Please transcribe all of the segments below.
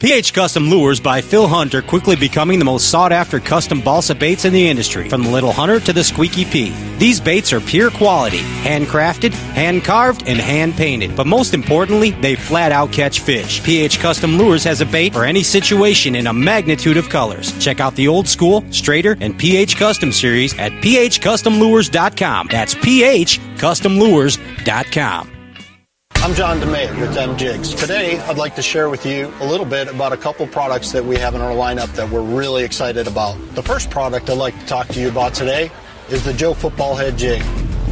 PH Custom Lures by Phil Hunter quickly becoming the most sought after custom balsa baits in the industry, from the Little Hunter to the Squeaky P. These baits are pure quality, handcrafted, hand carved, and hand painted. But most importantly, they flat out catch fish. PH Custom Lures has a bait for any situation in a magnitude of colors. Check out the old school, straighter, and PH Custom series at phcustomlures.com. That's phcustomlures.com. I'm John DeMay with M Jigs. Today, I'd like to share with you a little bit about a couple products that we have in our lineup that we're really excited about. The first product I'd like to talk to you about today is the Joe Football Head Jig.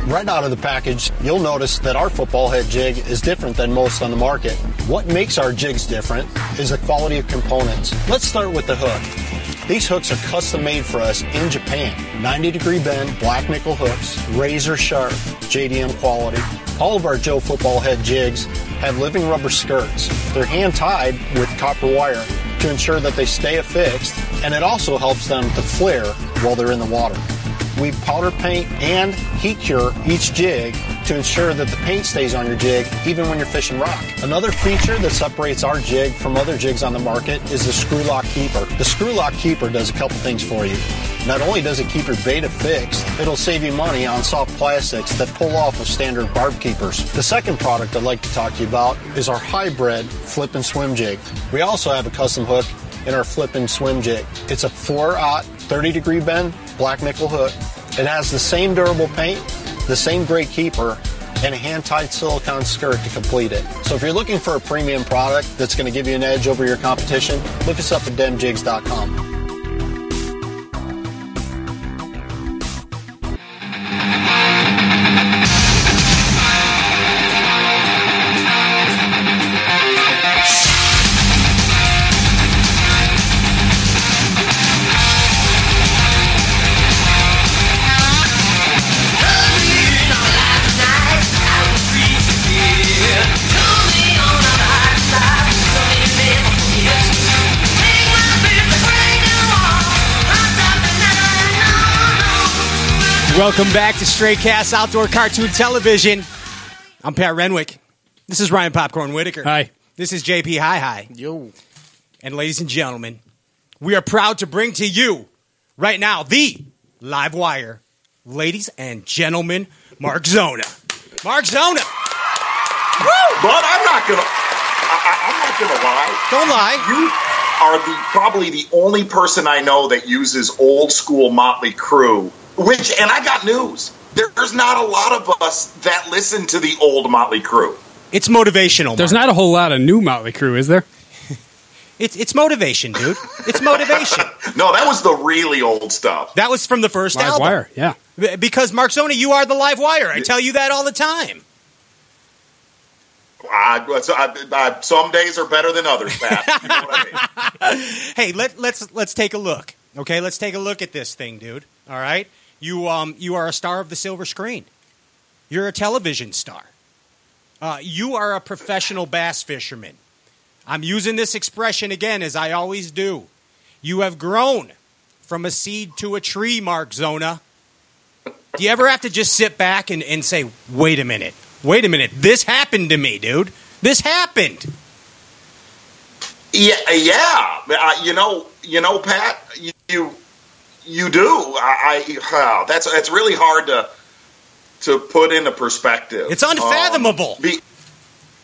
Right out of the package, you'll notice that our football head jig is different than most on the market. What makes our jigs different is the quality of components. Let's start with the hook. These hooks are custom made for us in Japan. 90 degree bend, black nickel hooks, razor sharp, JDM quality. All of our Joe football head jigs have living rubber skirts. They're hand tied with copper wire to ensure that they stay affixed, and it also helps them to flare while they're in the water. We powder paint and heat cure each jig to ensure that the paint stays on your jig even when you're fishing rock. Another feature that separates our jig from other jigs on the market is the screw lock keeper. The screw lock keeper does a couple things for you. Not only does it keep your beta fixed, it'll save you money on soft plastics that pull off of standard barb keepers. The second product I'd like to talk to you about is our hybrid flip and swim jig. We also have a custom hook in our flip and swim jig. It's a 4-aught 30 degree bend black nickel hook. It has the same durable paint, the same great keeper, and a hand-tied silicone skirt to complete it. So if you're looking for a premium product that's going to give you an edge over your competition, look us up at demjigs.com. Welcome back to Stray Cast Outdoor Cartoon Television. I'm Pat Renwick. This is Ryan Popcorn Whitaker. Hi. This is JP Hi Hi. Yo. And ladies and gentlemen, we are proud to bring to you right now the live wire. Ladies and gentlemen, Mark Zona. Mark Zona. But I'm not gonna. I, I, I'm not gonna lie. Don't lie. You are the probably the only person I know that uses old school Motley Crue. Which, and I got news. There's not a lot of us that listen to the old Motley Crue. It's motivational. There's Mark. not a whole lot of new Motley Crue, is there? It's it's motivation, dude. It's motivation. No, that was the really old stuff. that was from the first Live album. wire, yeah. B- Because Mark Zona, you are the live wire. I tell you that all the time. I, so I, I, some days are better than others, Pat. You know what I mean? Hey, let let's let's take a look. Okay, let's take a look at this thing, dude. All right, you um you are a star of the silver screen. You're a television star. Uh, you are a professional bass fisherman. I'm using this expression again, as I always do. You have grown from a seed to a tree, Mark Zona. Do you ever have to just sit back and, and say, wait a minute, wait a minute, this happened to me, dude? This happened. Yeah, yeah. Uh, you know, you know, Pat, you you, you do. I, I wow, that's that's really hard to to put into perspective. It's unfathomable. Um, be,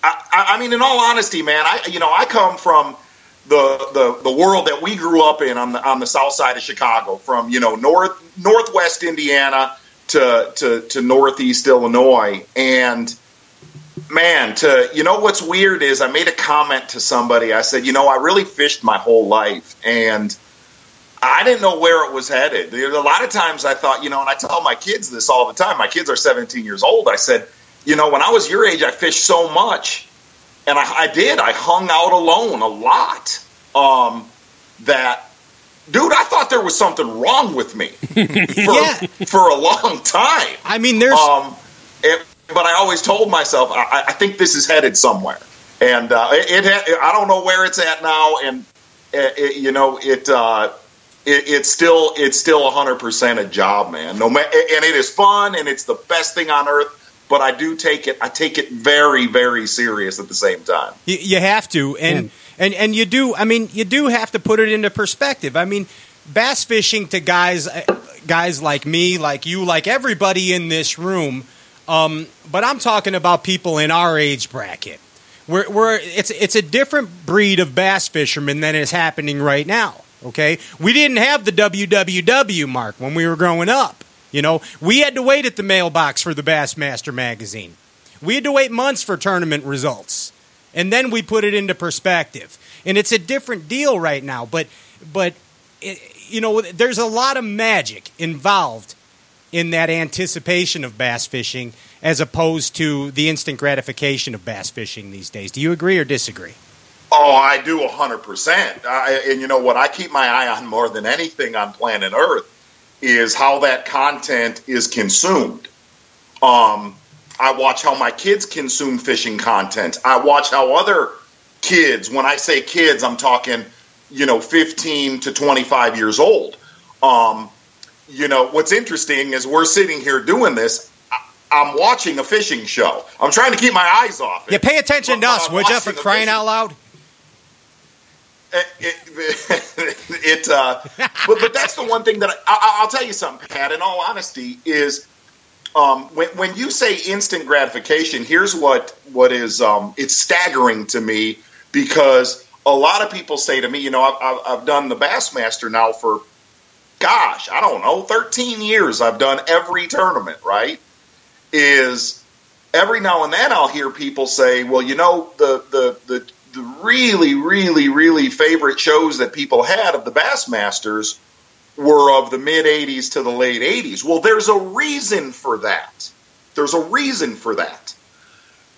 I, I I mean, in all honesty, man, I you know I come from the the the world that we grew up in on the on the south side of Chicago, from you know north northwest Indiana to to to northeast Illinois, and man, to you know what's weird is I made a comment to somebody. I said, you know, I really fished my whole life, and I didn't know where it was headed. A lot of times I thought, you know, and I tell my kids this all the time. My kids are 17 years old. I said, you know, when I was your age, I fished so much, and I, I did. I hung out alone a lot. Um, that, dude, I thought there was something wrong with me for, Yeah. for a long time. I mean, there's Um, it, but I always told myself, I, I think this is headed somewhere, and uh, it, it I don't know where it's at now, and it, you know it, uh, it it's still it's still hundred percent a job, man. No matter, and it is fun, and it's the best thing on earth. But I do take it I take it very very serious at the same time. You, you have to, and Man. and and you do. I mean, you do have to put it into perspective. I mean, bass fishing to guys uh, guys like me, like you, like everybody in this room. Um, but I'm talking about people in our age bracket. We're, we're, it's it's a different breed of bass fishermen than is happening right now. Okay, we didn't have the WWW mark when we were growing up. You know, we had to wait at the mailbox for the Bassmaster magazine. We had to wait months for tournament results, and then we put it into perspective. And it's a different deal right now. But but it, you know, there's a lot of magic involved in that anticipation of bass fishing as opposed to the instant gratification of bass fishing these days. Do you agree or disagree? Oh, I do 100%. I, and you know what I keep my eye on more than anything on planet Earth is how that content is consumed. Um, I watch how my kids consume fishing content. I watch how other kids, when I say kids, I'm talking, you know, 15 to 25 years old. Um, you know, what's interesting is we're sitting here doing this. I'm watching a fishing show. I'm trying to keep my eyes off it. Yeah, pay attention to us, would you, for crying out loud? It, uh, but, but that's the one thing that I, will tell you something, Pat. In all honesty, is um, when, when you say instant gratification, here's what what is um, it's staggering to me because a lot of people say to me, you know, I've, I've done the Bassmaster now for, gosh, I don't know, 13 years. I've done every tournament, right? Is every now and then I'll hear people say, well, you know, the the the really, really, really favorite shows that people had of the Bassmasters were of the mid 80s to the late 80s. Well, there's a reason for that. There's a reason for that.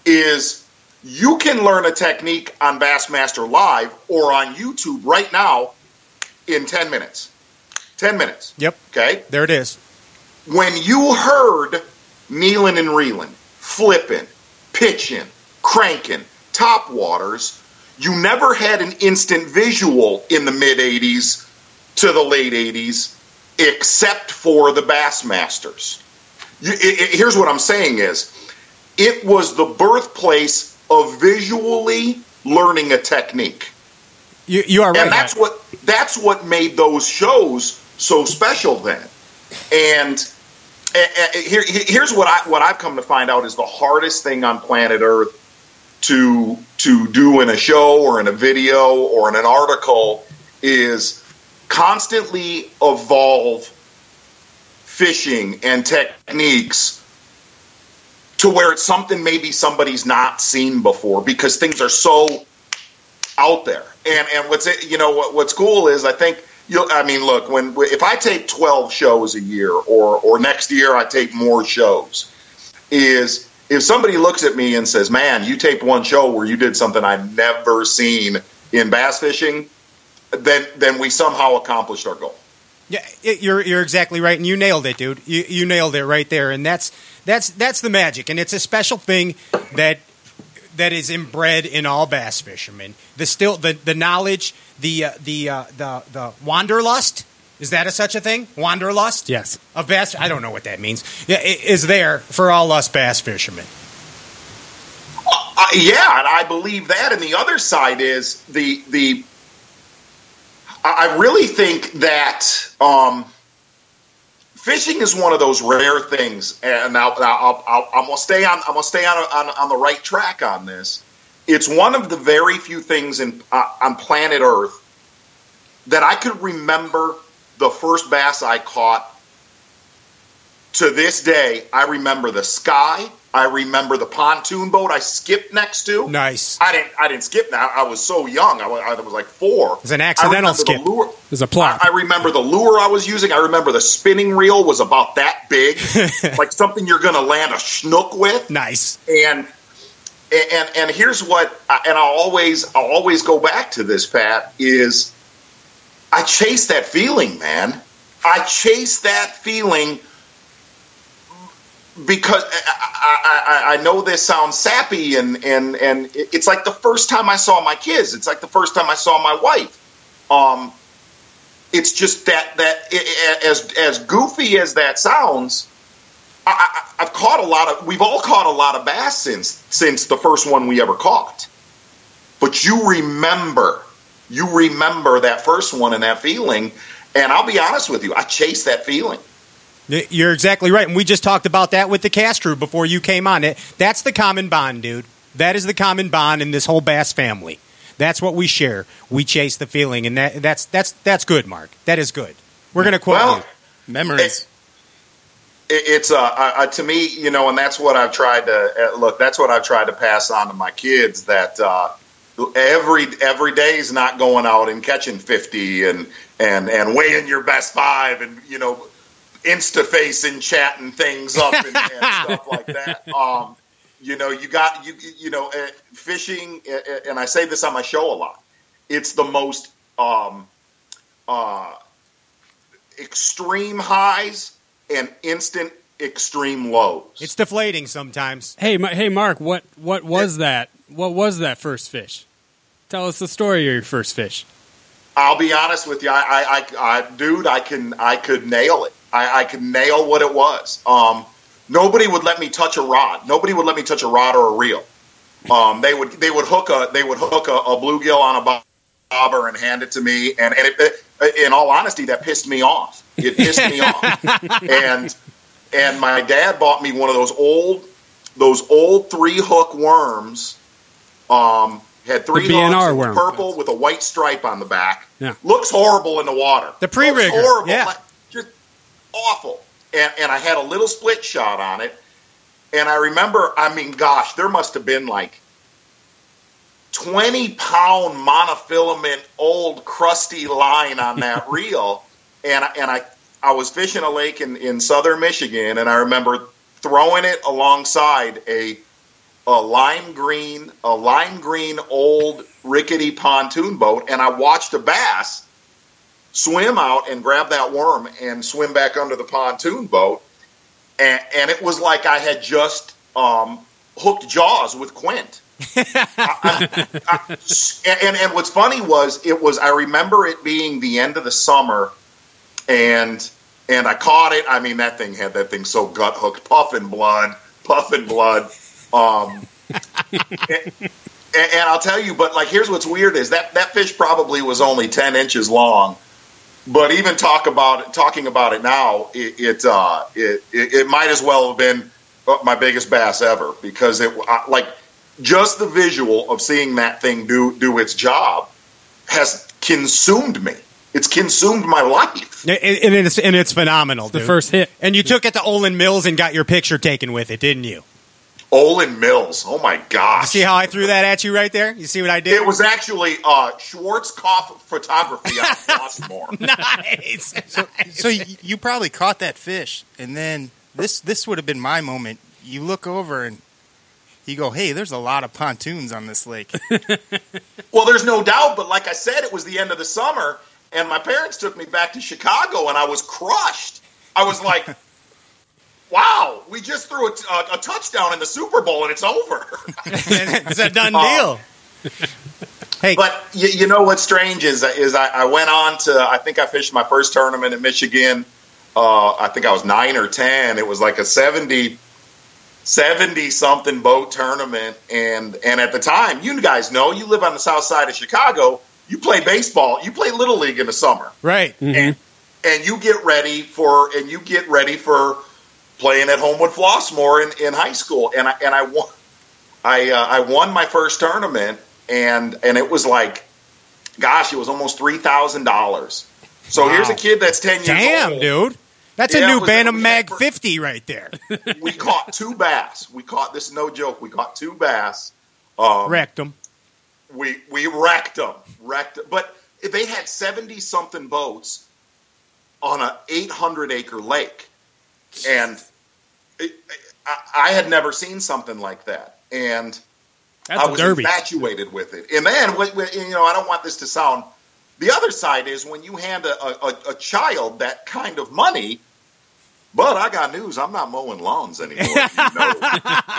Is you can learn a technique on Bassmaster Live or on YouTube right now in 10 minutes. 10 minutes. Yep. Okay. There it is. When you heard kneeling and reeling, flipping, pitching, cranking, top waters, you never had an instant visual in the mid 80s to the late 80s except for the Bassmasters. You, it, it, here's what I'm saying is it was the birthplace of visually learning a technique. You, you are right. And that's what that's what made those shows so special then. And, here, here's what I what I've come to find out is the hardest thing on planet Earth to to do in a show or in a video or in an article is constantly evolve fishing and techniques to where it's something maybe somebody's not seen before because things are so out there. And and what's you know what, what's cool is I think you I mean look when if I take 12 shows a year or or next year I take more shows is if somebody looks at me and says, "Man, you taped one show where you did something I've never seen in bass fishing," then then we somehow accomplished our goal. Yeah, you're you're exactly right, and you nailed it, dude. You you nailed it right there, and that's that's that's the magic, and it's a special thing that that is inbred in all bass fishermen. The still the the knowledge, the uh, the uh, the the wanderlust is that a such a thing? Wanderlust? Yes. Of bass? I don't know what that means. Yeah, it is there for all us bass fishermen. Uh, yeah, and I believe that. And the other side is the the. I really think that um, fishing is one of those rare things, and now, I'll, I'll, I'm gonna stay on. I'm gonna stay on, on on the right track on this. It's one of the very few things in uh, on planet Earth that I could remember the first bass I caught, to this day, I remember the sky. I remember the pontoon boat I skipped next to. Nice. I didn't. I didn't skip. that. I was so young. I was, I was like four. It's an accidental skip. Lure, There's a plot. I, I, remember the lure I was using. I remember the spinning reel was about that big, like something you're going to land a schnook with. Nice. And and and here's what. And I'll always I'll always go back to this. Pat is I chase that feeling, man. I chase that feeling because I, I, I, know this sounds sappy and, and, and it's like the first time I saw my kids. It's like the first time I saw my wife. Um, it's just that that as as goofy as that sounds, I, have caught a lot of. We've all caught a lot of bass since since the first one we ever caught. but you remember, you remember that first one and that feeling. And I'll be honest with you, I chase that feeling. You're exactly right, and we just talked about that with the cast crew before you came on. It that's the common bond, dude. That is the common bond in this whole Bass family. That's what we share. We chase the feeling, and that, that's that's that's good, Mark. That is good. We're going to quote Well, you. Memories. It, it's uh, uh, uh, to me, you know, and that's what I've tried to uh, look. That's what I've tried to pass on to my kids. That uh, every every day is not going out and catching fifty and and and weighing your best five and you know, insta facing chatting things up and, and stuff like that. Um, you know, you got you you know, uh, fishing, uh, uh, and I say this on my show a lot. It's the most um, uh, extreme highs and instant extreme lows. It's deflating sometimes. Hey, hey, Mark. What what was that? What was that first fish? Tell us the story of your first fish. I'll be honest with you, I, I, I, I dude, I can, I could nail it. I, I could nail what it was. Um, nobody would let me touch a rod. Nobody would let me touch a rod or a reel. Um, they would, they would hook a, they would hook a, a bluegill on a bobber and hand it to me. And, and it, in all honesty, that pissed me off. It pissed me off. And, and my dad bought me one of those old, those old three hook worms. Um, had three The BNR hooks, it was worm. purple with a white stripe on the back. Yeah. Looks horrible in the water. The pre-rigger, Looks horrible. yeah. like, just awful. And and I had a little split shot on it. And I remember, I mean, gosh, there must have been like 20 pound monofilament old crusty line on that reel. And, I- and I, I was fishing a lake in, in southern Michigan, and I remember throwing it alongside a a lime green, a lime green old rickety pontoon boat, and I watched a bass swim out and grab that worm and swim back under the pontoon boat, and, and it was like I had just um, hooked jaws with Quint. I- I- I- and and what's funny was it was I remember it being the end of the summer, and and I caught it. I mean that thing had that thing so gut hooked, puffing blood, puffing blood. Um, and, and I'll tell you, but like here's what's weird is that that fish probably was only ten inches long. But even talk about talking about it now, it it, uh, it it it might as well have been uh, my biggest bass ever because it like just the visual of seeing that thing do do its job has consumed me. It's consumed my life. And and it's, and it's phenomenal. The first hit. And you took it to Olan Mills and got your picture taken with it, didn't you? Olan Mills. Oh my gosh. See how I threw that at you right there? You see what I did? It was actually uh, Schwarzkopf photography out of Baltimore. nice. So y- you probably caught that fish, and then this this would have been my moment. You look over and you go, "Hey, there's a lot of pontoons on this lake." Well, there's no doubt, but like I said, it was the end of the summer, and my parents took me back to Chicago, and I was crushed. I was like, "Wow, we just threw a, a, a touchdown in the Super Bowl, and it's over." it's a done Oh. deal. Hey, But you, you know what's strange is is I, I went on to I think I fished my first tournament in Michigan. Uh, I think I was nine or ten. It was like a 70, 70 something boat tournament, and and at the time, you guys know you live on the south side of Chicago. You play baseball. You play little league in the summer right. and and you get ready for and you get ready for playing at Homewood Flossmoor in, in high school and I and I won I uh, I won my first tournament and and it was like gosh it was almost three thousand dollars so Wow. here's a kid that's ten years Damn, old dude. That's Yeah, a new was- Bantam Mag had- 50 right there. we caught two bass we caught this no joke we caught two bass um, Wrecked them. we we wrecked them wrecked but they had 70 something boats on a 800 acre lake and it, I, I had never seen something like that and That's i a was derby. infatuated with it and then when, when- you know i don't want this to sound the other side is when you hand a, a, a child that kind of money but I got news. I'm not mowing lawns anymore. You know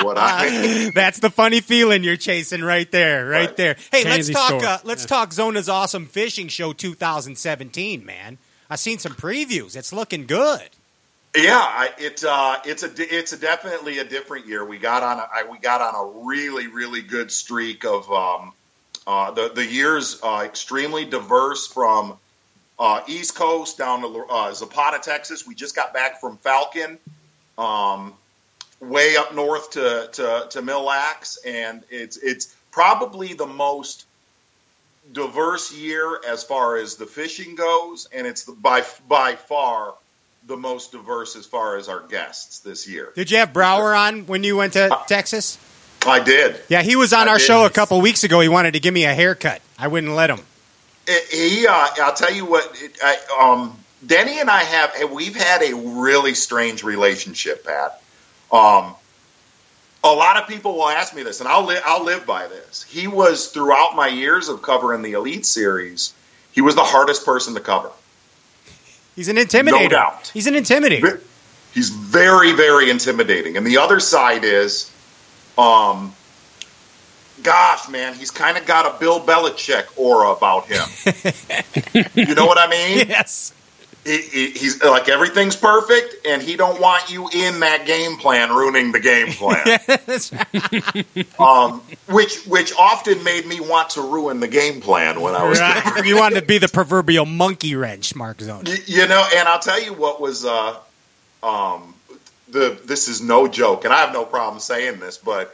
what I mean? That's the funny feeling you're chasing right there, right, Right. there. Hey, let's talk. Uh, let's talk Zona's awesome fishing show 2017, man. I've seen some previews. It's looking good. Yeah, it uh, it's a it's a definitely a different year. We got on a, I, we got on a really really good streak of um, Uh, the the year's uh, extremely diverse from uh, East Coast down to uh, Zapata, Texas. We just got back from Falcon, um, way up north to, to to Mille Lacs, and it's it's probably the most diverse year as far as the fishing goes, and it's the, by by far the most diverse as far as our guests this year. Did you have Brauer on when you went to Texas? I did. Yeah, he was on I our did. show a couple weeks ago. He wanted to give me a haircut. I wouldn't let him. He, uh, I'll tell you what, it, I, um, Denny and I have we've had a really strange relationship, Pat. Um, a lot of people will ask me this, and I'll li- I'll live by this. He was throughout my years of covering the Elite Series, he was the hardest person to cover. He's an intimidator. No doubt. He's an intimidator. He's very, very intimidating. And the other side is, um, gosh, man, he's kind of got a Bill Belichick aura about him. you know what I mean? Yes. He, he, he's like everything's perfect, and he don't want you in that game plan, ruining the game plan. um, which which often made me want to ruin the game plan when I was Right. you wanted to be the proverbial monkey wrench, Mark Zone. Y- you know, and I'll tell you what was uh, um, the this is no joke, and I have no problem saying this, but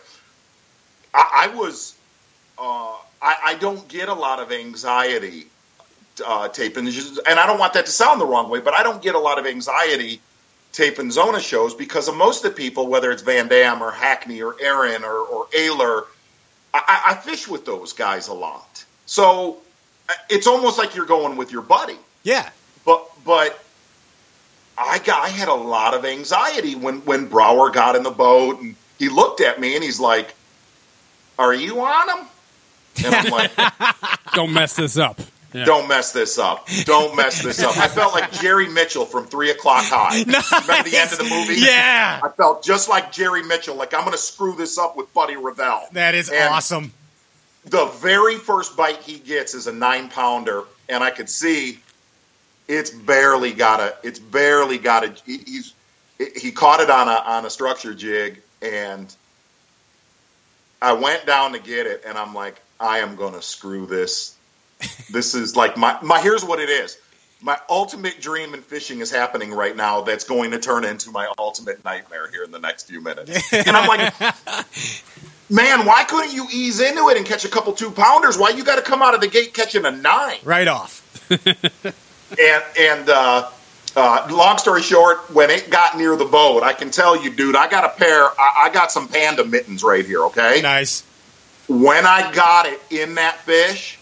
I, I was uh, I, I don't get a lot of anxiety uh, taping, and I don't want that to sound the wrong way, but I don't get a lot of anxiety taping Zona shows because of most of the people, whether it's Van Dam or Hackney or Aaron or, or Ayler, I, I I fish with those guys a lot. So uh, it's almost like you're going with your buddy Yeah. but but I got I had a lot of anxiety when when Brauer got in the boat and he looked at me and he's like, "Are you on him?" And I'm like, Don't mess this up. Yeah. "Don't mess this up! Don't mess this up!" I felt like Jerry Mitchell from Three O'clock High. Remember the end of the movie? Yeah. I felt just like Jerry Mitchell. Like I'm going to screw this up with Buddy Revell. That is And awesome. the very first bite he gets is a nine pounder, and I could see it's barely got a. It's barely got a. he- He's he caught it on a on a structure jig, and I went down to get it, and I'm like, I am gonna screw this. This is like my my. Here's what it is. My ultimate dream in fishing is happening right now. That's going to turn into my ultimate nightmare here in the next few minutes. And I'm like, man, why couldn't you ease into it and catch a couple two pounders? Why you got to come out of the gate catching a nine? Right off. And and uh, uh, long story short, when it got near the boat, I can tell you, dude, I got a pair. I, I got some panda mittens right here. Okay, Nice. when I got it in that fish,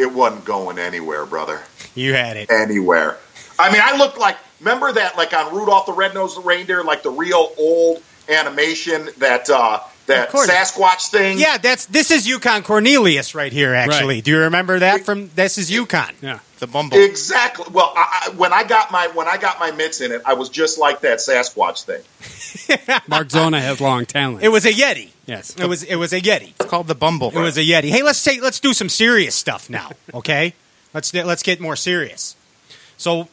it wasn't going anywhere, brother. You had it. Anywhere. I mean, I looked like remember that like on Rudolph the Red-Nosed Reindeer, like the real old animation that uh, that Of. Sasquatch thing. Yeah, that's this is Yukon Cornelius right here. Actually, Right. do you remember that from This is Yukon? Yeah. The bumble. Exactly. Well, I, I, when I got my when I got my mitts in it, I was just like that Sasquatch thing. Mark Zona has long talent. It was a Yeti. Yes. It was it was a Yeti. It's called the bumble. It was a Yeti. Hey, let's take let's do some serious stuff now, okay? let's let's get more serious. So,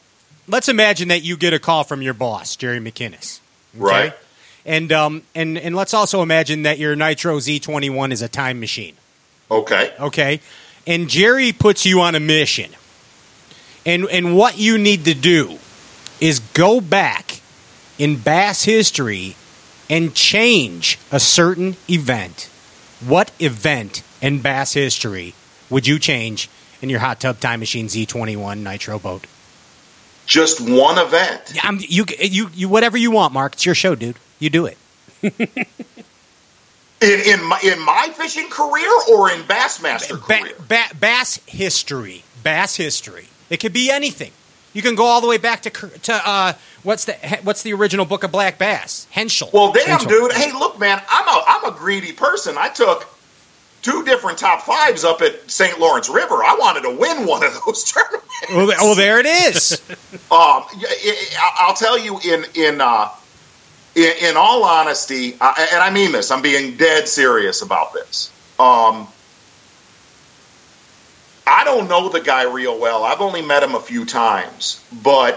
let's imagine that you get a call from your boss, Jerry McKinnis, okay? Right. And um and and let's also imagine that your Nitro Z21 is a time machine, Okay. okay? And Jerry puts you on a mission. And and what you need to do is go back in bass history and change a certain event. What event in bass history would you change in your hot tub time machine Z21 nitro boat? Just one event. Yeah, I'm, you, you, you, whatever you want, Mark. It's your show, dude. You do it. In in my, in my fishing career or in Bassmaster Ba- career. ba- bass history. Bass history. It could be anything. You can go all the way back to to uh, what's the what's the original book of black bass? Henshall. Well, damn, Henshall. dude. Hey, look, man. I'm a I'm a greedy person. I took two different top fives up at St. Lawrence River. I wanted to win one of those tournaments. Well, well, there it is. Um, I'll tell you in in uh, in, in all honesty, I, and I mean this, I'm being dead serious about this. Um, I don't know the guy real well. I've only met him a few times, but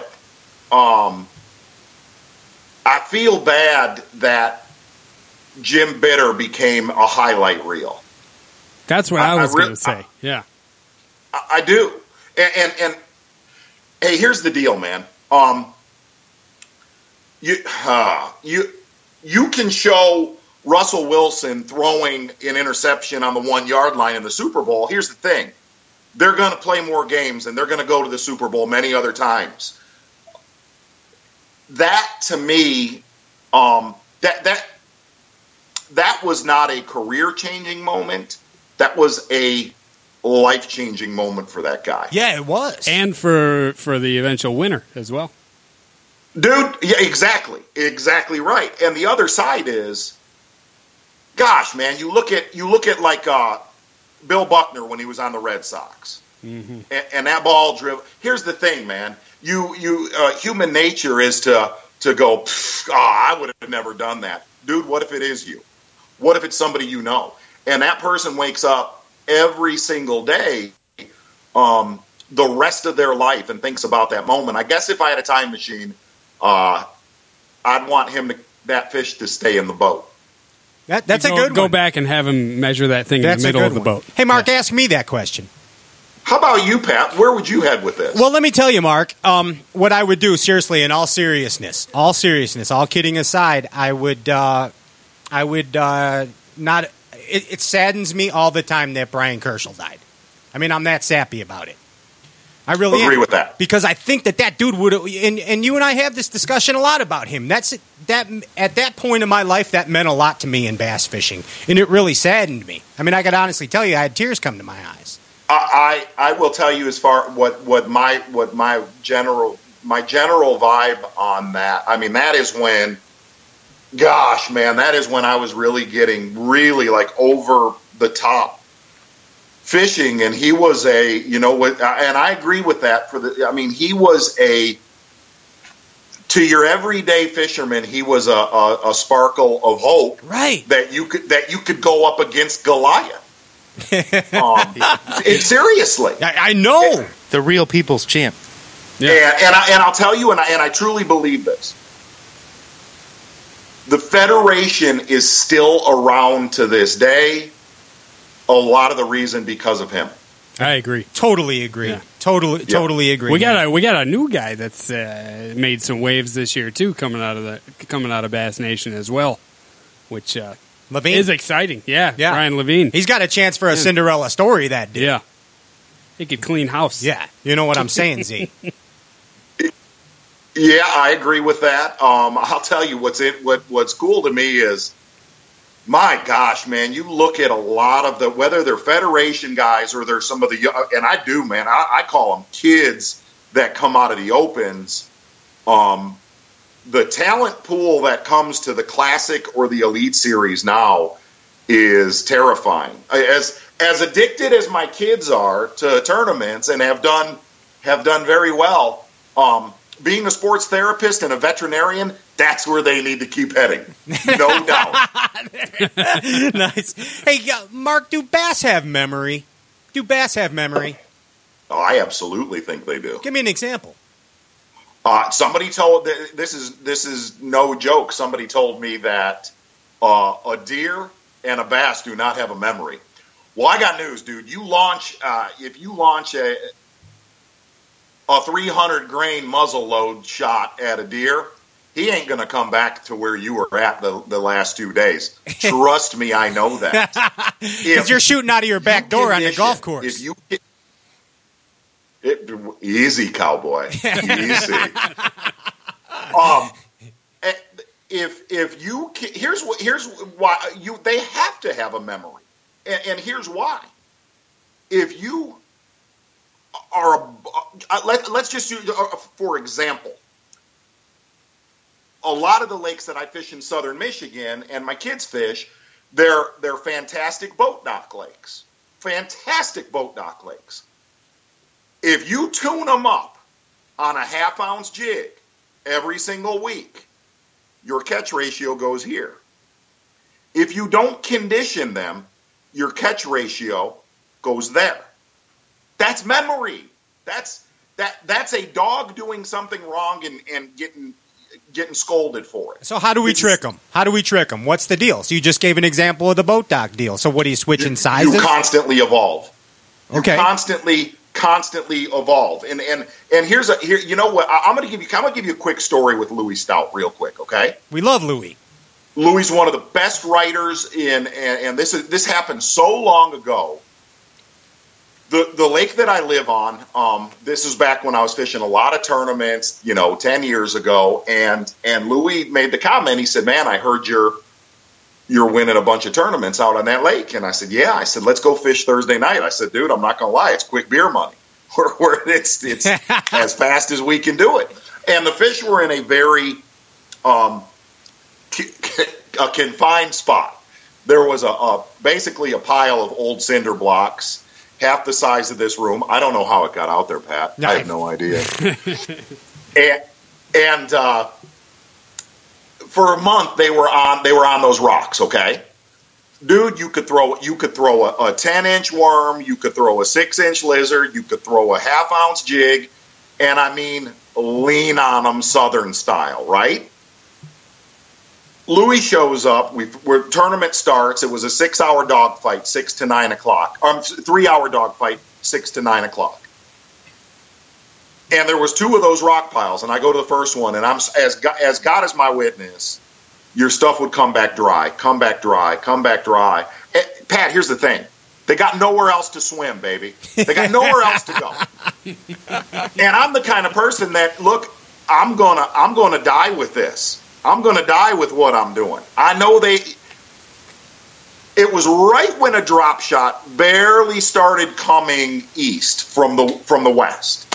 um, I feel bad that Jim Bitter became a highlight reel. That's what I, I- I was re- going to say. yeah. I, I do. And, and and hey, here's the deal, man. Um, you uh, you you can show Russell Wilson throwing an interception on the one yard line in the Super Bowl. Here's the thing: they're going to play more games and they're going to go to the Super Bowl many other times. That to me, um, that that that was not a career changing moment. That was a life changing moment for that guy. Yeah, it was. And for for the eventual winner as well. Dude, yeah, exactly. Exactly right. And the other side is gosh, man, you look at you look at like uh, Bill Buckner when he was on the Red Sox. And, and that ball driven. Here's the thing, man. You you uh, human nature is to to go, oh, I would have never done that. Dude, what if it is you? What if it's somebody you know? And that person wakes up every single day um, the rest of their life and thinks about that moment. I guess if I had a time machine, uh, I'd want him to that fish to stay in the boat. That, that's go, a good Go one. back and have him measure that thing That's in the middle of the one. boat. Hey, Mark, ask me that question. How about you, Pat? Where would you head with this? Well, let me tell you, Mark. Um, what I would do, seriously, in all seriousness, all seriousness, all kidding aside, I would, uh, I would uh, not. It, it saddens me all the time that Bryan Kerchal died. I mean, I'm that sappy about it. I really Agree am. with that. because I think that that dude would. And, and you and I have this discussion a lot about him. That's that at that point in my life that meant a lot to me in bass fishing, and it really saddened me. I mean, I could honestly tell you, I had tears come to my eyes. I, I I will tell you as far what what my what my general my general vibe on that. I mean, that is when, gosh, man, that is when I was really getting really like over the top fishing, and he was a you know what, and I agree with that. For the, I mean, he was a to your everyday fisherman, he was a, a, a sparkle of hope Right. that you could that you could go up against Goliath. um, it, seriously, I, I know. The real people's champ. and and, I, and I'll tell you, and I, and I truly believe this. The Federation is still around to this day. A lot of the reason because of him. I agree. Totally agree. Yeah. Totally, totally agree. We got a we got a new guy that's uh, made some waves this year too, coming out of the coming out of Bass Nation as well, which uh, Levine. is exciting. Yeah, Yeah. Ryan Levine. He's got a chance for a Cinderella story. That dude. Yeah, he could clean house. Yeah. You know what I'm saying, Z? Yeah, I agree with that. Um, I'll tell you what's it. What what's cool to me is, my gosh, man, you look at a lot of the whether they're Federation guys or they're some of the and I do, man, I, I call them kids that come out of the opens. Um, the talent pool that comes to the classic or the elite series now is terrifying. As as addicted as my kids are to tournaments and have done have done very well. Um, being a sports therapist and a veterinarian, that's where they need to keep heading. No doubt. nice. Hey, uh, Mark, do bass have memory? Do bass have memory? Oh, I absolutely think they do. Give me an example. Uh, somebody told this is this is no joke. Somebody told me that uh, a deer and a bass do not have a memory. Well, I got news, dude. You launch uh, if you launch a a 300 grain muzzle load shot at a deer, he ain't going to come back to where you were at the, the last two days. Trust me, I know that. Because you're shooting out of your back you door on the golf course. If you it, easy, cowboy, easy. um, eh, if if you here's what here's why you they have to have a memory, and, and here's why. If you are a, uh, let, let's just do uh, for example a lot of the lakes that I fish in southern Michigan and my kids fish, they're they're fantastic boat dock lakes. Fantastic boat dock lakes. If you tune them up on a half ounce jig every single week, your catch ratio goes here. If you don't condition them, your catch ratio goes there. That's memory. That's that that's a dog doing something wrong and, and getting getting scolded for it. So how do we It's- trick them? How do we trick them? What's the deal? So you just gave an example of the boat dock deal. So what are you switching sizes? You constantly evolve. You Okay. constantly, constantly evolve. And and and here's a here. You know what? I, I'm going to give you. I'm going to give you a quick story with Louie Stout, real quick. Okay. we love Louie. Louie is one of the best writers in, and, and this is this happened so long ago. The the lake that I live on, um, this is back when I was fishing a lot of tournaments, you know, ten years ago, and and Louie made the comment. He said, "Man, I heard you're you're winning a bunch of tournaments out on that lake," and I said, "Yeah." I said, "Let's go fish Thursday night." I said, "Dude, I'm not gonna lie, it's quick beer money. Where, it's it's as fast as we can do it." And the fish were in a very um, a confined spot. There was a, a basically a pile of old cinder blocks, half the size of this room. I don't know how it got out there, Pat. I have no idea. and and uh, for a month they were on they were on those rocks. Okay, dude, you could throw you could throw a, a ten inch worm, you could throw a six inch lizard, you could throw a half ounce jig, and I mean lean on them Southern style, right? Louie shows up. We where tournament starts. It was a six-hour dogfight, six to nine o'clock. Um, three-hour dogfight, six to nine o'clock. And there was two of those rock piles, and I go to the first one, and I'm as God, as God is my witness, your stuff would come back dry, come back dry, come back dry. Eh, Pat, here's the thing: they got nowhere else to swim, baby. They got nowhere else to go. And I'm the kind of person that look, I'm gonna I'm gonna die with this. I'm gonna die with what I'm doing. I know they. It was right when a drop shot barely started coming east from the from the west.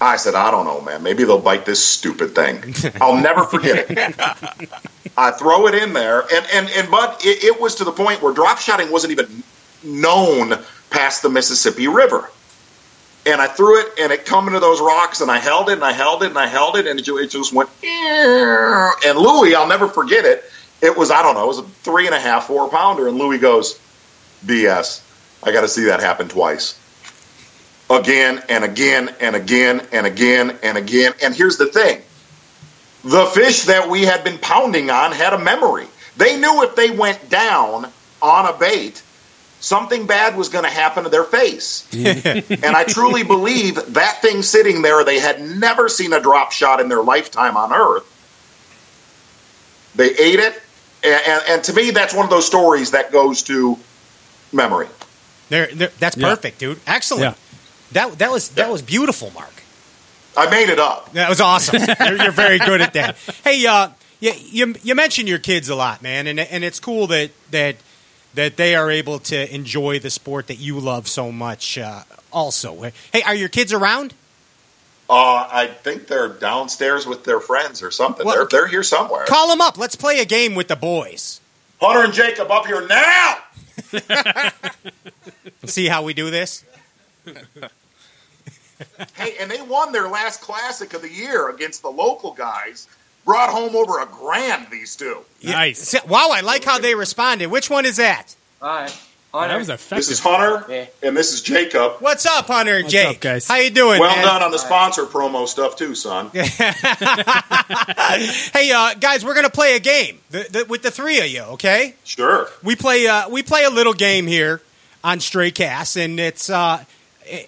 I said, I don't know, man. Maybe they'll bite this stupid thing. I'll never forget it. I throw it in there, and and and but it, it was to the point where drop shotting wasn't even known past the Mississippi River. And I threw it, and it come into those rocks, and I held it, and I held it, and I held it, and it just went. And Louie, I'll never forget it. It was I don't know, it was a three and a half, four pounder, and Louie goes, "BS, I got to see that happen twice." Again and again and again and again and again. And here's the thing the fish that we had been pounding on had a memory. They knew if they went down on a bait, something bad was going to happen to their face. and I truly believe that thing sitting there, they had never seen a drop shot in their lifetime on Earth. They ate it. And, and, and to me, that's one of those stories that goes to memory. There, there, that's Yeah. perfect, dude. Excellent. Yeah. That that was that Yeah. was beautiful, Mark. I made it up. That was awesome. you're, you're very good at that. Hey, uh, you, you you mention your kids a lot, man, and and it's cool that that that they are able to enjoy the sport that you love so much. Uh, also, hey, are your kids around? Uh, I think they're downstairs with their friends or something. Well, they're, they're here somewhere. Call them up. Let's play a game with the boys. Hunter and Jacob up here now. See how we do this. Hey, and they won their last classic of the year against the local guys. Brought home over a grand. These two. Nice. Yeah. Wow, I like how they responded. Which one is that? Hi. That was This is Hunter Yeah. and this is Jacob. What's up, Hunter and What's Jake? up, guys? How you doing, Well man? done on the sponsor promo stuff too, son. Hey, uh, guys, we're gonna play a game the, the, with the three of you. Okay? Sure. we play uh, we play a little game here on Stray Cast, and it's uh,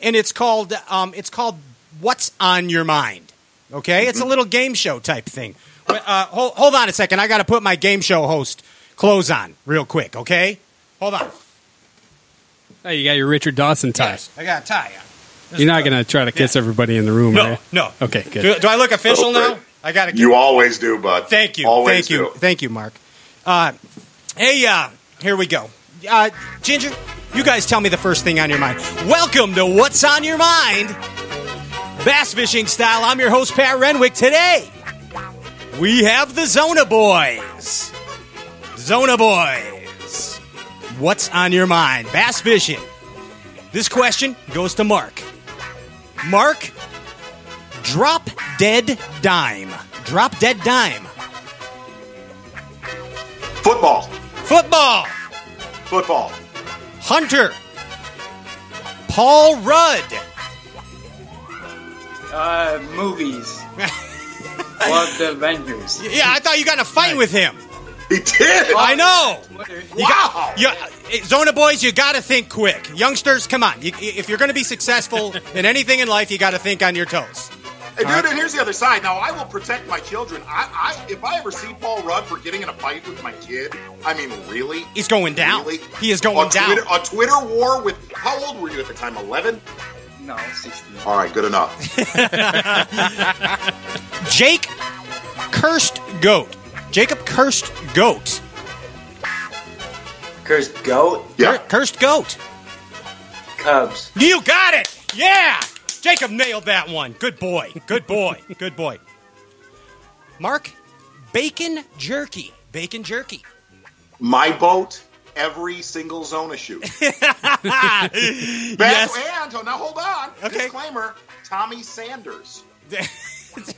and it's called um, it's called What's on Your Mind. Okay, it's a little game show type thing. Uh, hold, hold on a second. I got to put my game show host clothes on real quick. Okay, hold on. Hey, you got your Richard Dawson tie. Yes, I got to tie you. You're not going to try to kiss everybody in the room, are No, you? no. Okay, good. Do, do I look official Oh, now? I got to. You always do, bud. Thank you. Always Thank you. do. Thank you, Mark. Uh, hey, uh, here we go. Uh, Ginger, you guys tell me the first thing on your mind. Welcome to What's on Your Mind, bass fishing style. I'm your host, Pat Renwick. Today, we have the Zona Boys. Zona Boys. What's on your mind? Bass fishing. This question goes to Mark. Mark, drop dead dime. Drop dead dime. Football. Football. Football. Hunter. Paul Rudd. Uh, movies. Well, the Avengers. Yeah, I thought you got in a fight with him. He did. I know. Twitter. You Wow. got, you, Zona boys, you got to think quick. Youngsters, come on. You, if you're going to be successful in anything in life, you got to think on your toes. Hey, dude, and here's the other side. Now, I will protect my children. I, I, if I ever see Paul Rudd for getting in a fight with my kid, I mean, really? He's going down. Really? He is going a down. Twitter, a Twitter war with. How old were you at the time? 11? No, 16. All right, good enough. Jake Cursed Goat. Jacob Cursed Goat. Cursed Goat. Yeah. Cur- Cursed Goat. Cubs. You got it. Yeah. Jacob nailed that one. Good boy. Good boy. Good boy. Mark, bacon jerky. Bacon jerky. My boat, every single Zona shoot. That's, yes. And, oh, now hold on. Okay. Disclaimer Tommy Sanders.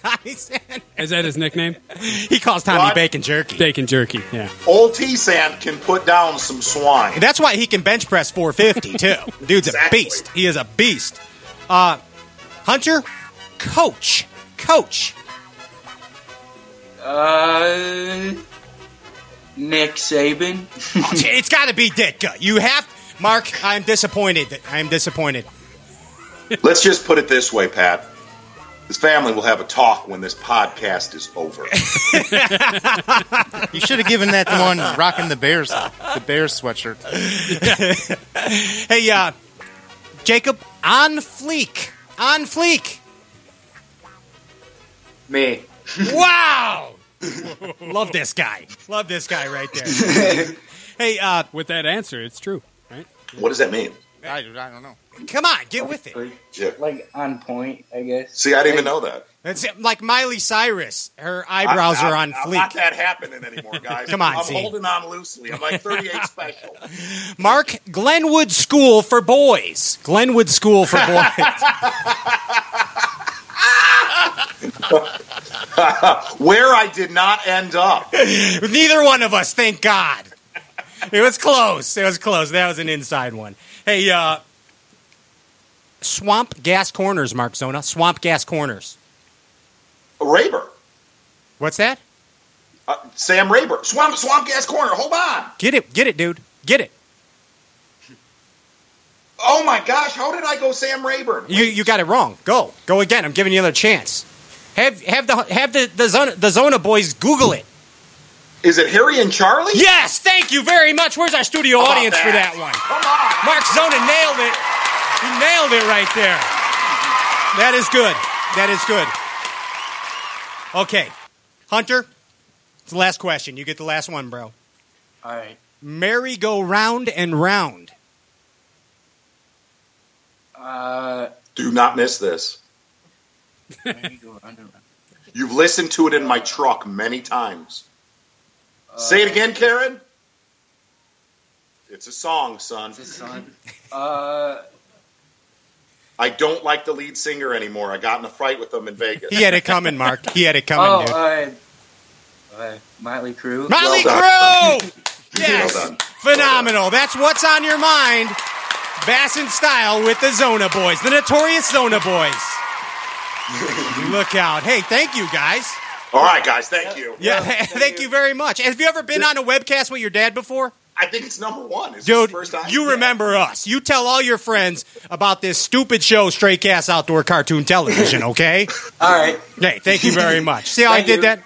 Tommy Sand. Is that his nickname? He calls Tommy What? bacon jerky. Bacon jerky. Yeah. Old T Sand can put down some swine. That's why he can bench press 450 too. Dude's a beast. He is a beast. Uh, Hunter, coach, coach. Uh, Nick Saban. Oh, it's got to be Ditka. You have, Mark. I'm disappointed. I'm disappointed. Let's just put it this way, Pat. His family will have a talk when this podcast is over. You should have given that the one rocking the Bears, the Bears sweatshirt. Hey, uh, Jacob, on fleek, on fleek. Me. Wow. Love this guy. Love this guy right there. Hey, uh, With that answer, it's true, right? what does that mean? I, I don't know. come on, get with it. Like, Yeah. like on point, I guess. See, I didn't even know that. It's like Miley Cyrus. Her eyebrows I- are on I'm not fleek. that happening anymore, guys. Come on, I'm Z. holding on loosely. I'm like 38 special. Mark Glenwood School for Boys. Glenwood School for Boys. Where I did not end up. Neither one of us, thank God. It was close. It was close. That was an inside one. Hey, uh, Swamp Gas Corners, Mark Zona. Swamp Gas Corners. Raber. What's that? Uh, Sam Raber. Swamp, Swamp Gas Corner. Hold on. Get it. Get it, dude. Get it. Oh my gosh, how did I go Sam Rayburn? You you got it wrong. Go. Go again. I'm giving you another chance. Have have the have the the Zona, the Zona boys Google it. Is it Harry and Charlie? Yes, thank you very much. Where's our studio How about audience for that one? Come on. Mark Zona nailed it. He nailed it right there. That is good. That is good. Okay. Hunter, it's the last question. You get the last one, bro. All right. Merry go round and round. Uh, Do not miss this. let me go under. You've listened to it in my truck many times. Say it again, Karen. It's a song, son. The sun. Uh, I don't like the lead singer anymore. I got in a fight with him in Vegas. He had it coming, Mark. He had it coming, oh, dude. uh, uh, Motley Crue. Molly well Crew! Yes. Well done. Phenomenal. That's what's on your mind. Bass in style with the Zona Boys, the notorious Zona Boys. Look out. Hey, thank you guys. All right, guys. Thank you. Yeah, Yeah, thank you very much. Have you ever been on a webcast with your dad before? I think it's number one. Is Dude, first time? you remember us. You tell all your friends about this stupid show, Stray Cast Outdoor Cartoon Television, okay? All right. hey, thank you very much. See how I did you. that?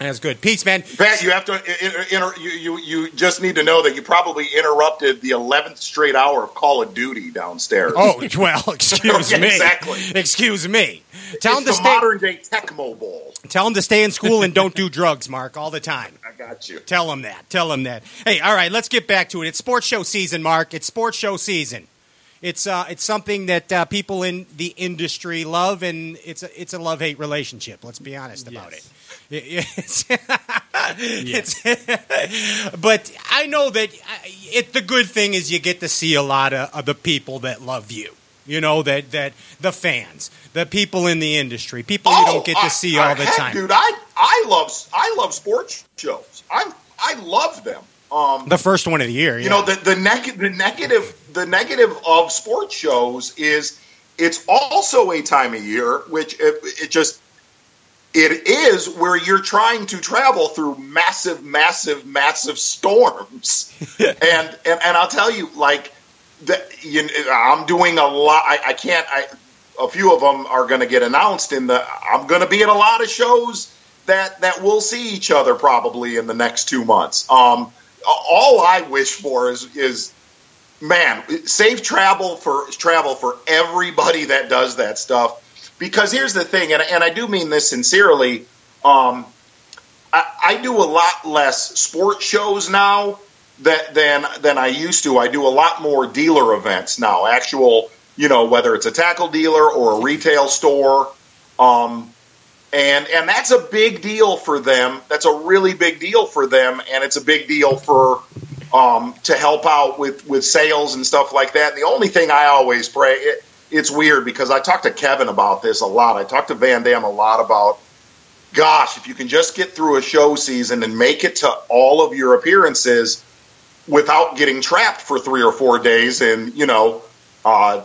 That's good. Peace, man. Pat, you have to. Inter, inter, you, you you just need to know that you probably interrupted the eleventh straight hour of Call of Duty downstairs. Oh, well, excuse Yeah, me. exactly. Excuse me. Tell him it's to the stay modern day Tecmo Bowl. Tell him to stay in school and don't do drugs, Mark, all the time. I got you. Tell him that. Tell him that. Hey, all right, let's get back to it. It's sports show season, Mark. It's sports show season. It's uh, it's something that uh, people in the industry love, and it's a, it's a love hate relationship. Let's be honest about it. It's, it's- but I know that uh, it. The good thing is you get to see a lot of, of the people that love you. You know that that the fans, the people in the industry, people you don't get I- to see I- all the heck, time. dude. I I love I love sports shows. I I love them. Um, The first one of the year, you know the the, neg- the negative the negative of sports shows is it's also a time of year which it, it just it is where you're trying to travel through massive, massive, massive storms. and, and and I'll tell you, like, the, you, I'm doing a lot. I, I can't. I a few of them are going to get announced in the. I'm going to be at a lot of shows that that we'll see each other probably in the next two months. Um, all I wish for is is man safe travel for travel for everybody that does that stuff because here's the thing and, and i do mean this sincerely um, I, I, do a lot less sports shows now that, than than i used to i do a lot more dealer events now actual you know whether it's a tackle dealer or a retail store um, and and that's a big deal for them. That's a really big deal for them, and it's a big deal for um, to help out with with sales and stuff like that. And the only thing I always pray, it, it's weird because I talked to Kevin about this a lot. I talked to VanDam a lot about, gosh, if you can just get through a show season and make it to all of your appearances without getting trapped for three or four days in you know uh,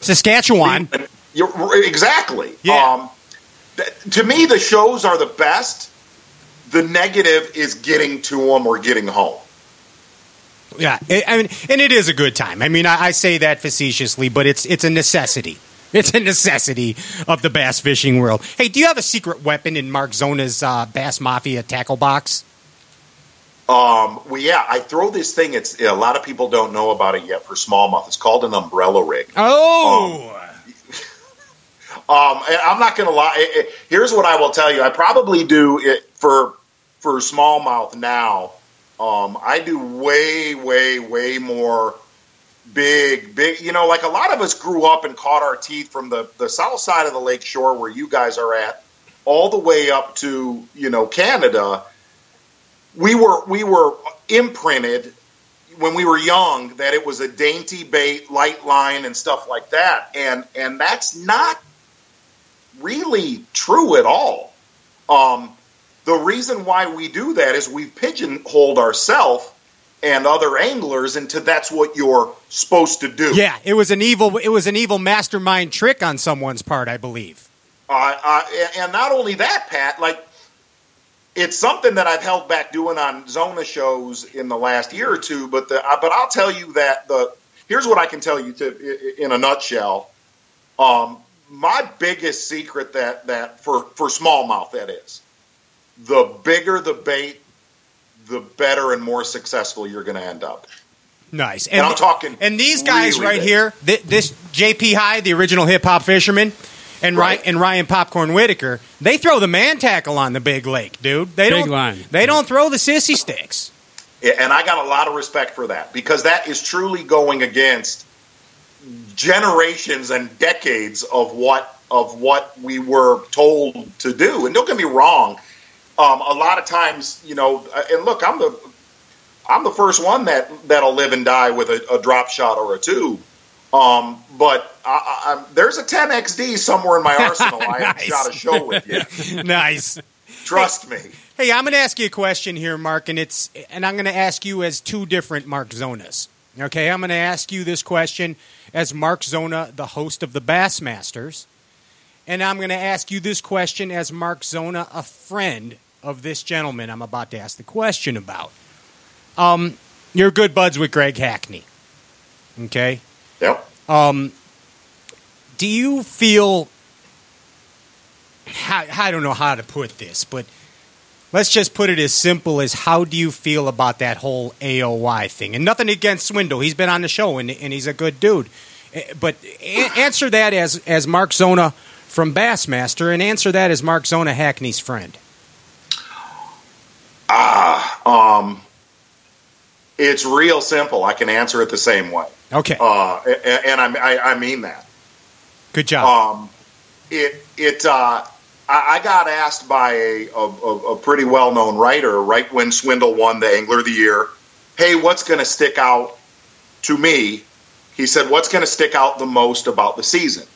Saskatchewan. You're, exactly. Yeah. Um, to me, the shows are the best. The negative is getting to them or getting home. Yeah, I mean, and it is a good time. I mean, I, I, say that facetiously, but it's it's a necessity. It's a necessity of the bass fishing world. Hey, do you have a secret weapon in Mark Zona's uh, Bass Mafia tackle box? Um, well, yeah, I throw this thing. It's a lot of people don't know about it yet for smallmouth. It's called an umbrella rig. Oh. Um, um, I'm not going to lie. Here's what I will tell you. I probably do it for for smallmouth now. Um, I do way, way, way more big, big. You know, like a lot of us grew up and caught our teeth from the the south side of the lake shore where you guys are at, all the way up to you know Canada. We were we were imprinted when we were young that it was a dainty bait, light line, and stuff like that, and and that's not really true at all. Um, the reason why we do that is we pigeonholed ourselves and other anglers into that's what you're supposed to do. Yeah, it was an evil. It was an evil mastermind trick on someone's part, I believe. Uh, uh, and not only that, Pat, like it's something that I've held back doing on Zona shows in the last year or two. But the, uh, but I'll tell you that the here's what I can tell you to in a nutshell. Um, my biggest secret that that for for smallmouth that is the bigger the bait the better and more successful you're going to end up nice and, and, i'm talking and these guys really right big. here this jp high the original hip-hop fisherman and Right. Ryan, and Ryan Popcorn Whitaker, they throw the man tackle on the big lake, dude. They Big don't. line. They don't throw the sissy sticks. Yeah, and i got a lot of respect for that because that is truly going against generations and decades of what of what we were told to do and don't get me wrong um, a lot of times you know and look i'm the i'm the first one that that'll live and die with a, a drop shot or a tube um, but I, I, there's a 10xd somewhere in my arsenal i haven't Nice. shot a show with yet nice. trust me Hey, I'm going to ask you a question here, Mark, and it's and I'm going to ask you as two different Mark Zonas. Okay, I'm going to ask you this question as Mark Zona, the host of the Bassmasters, and I'm going to ask you this question as Mark Zona, a friend of this gentleman I'm about to ask the question about. Um, you're good buds with Greg Hackney. Okay, yep um, do you feel? How, I don't know how to put this, but let's just put it as simple as how do you feel about that whole AOY thing? And nothing against Swindle; he's been on the show and, and he's a good dude. Eh, But a- answer that as as Mark Zona from Bassmaster, and answer that as Mark Zona Hackney's friend. Um, it's real simple i can answer it the same way Okay, uh, and, and I, I, I mean that good job. Um, it it uh, I, I got asked by a, a, a a pretty well known writer right when Swindle won the Angler of the Year. Hey, what's going to stick out to me? He said, "What's going to stick out the most about the season?"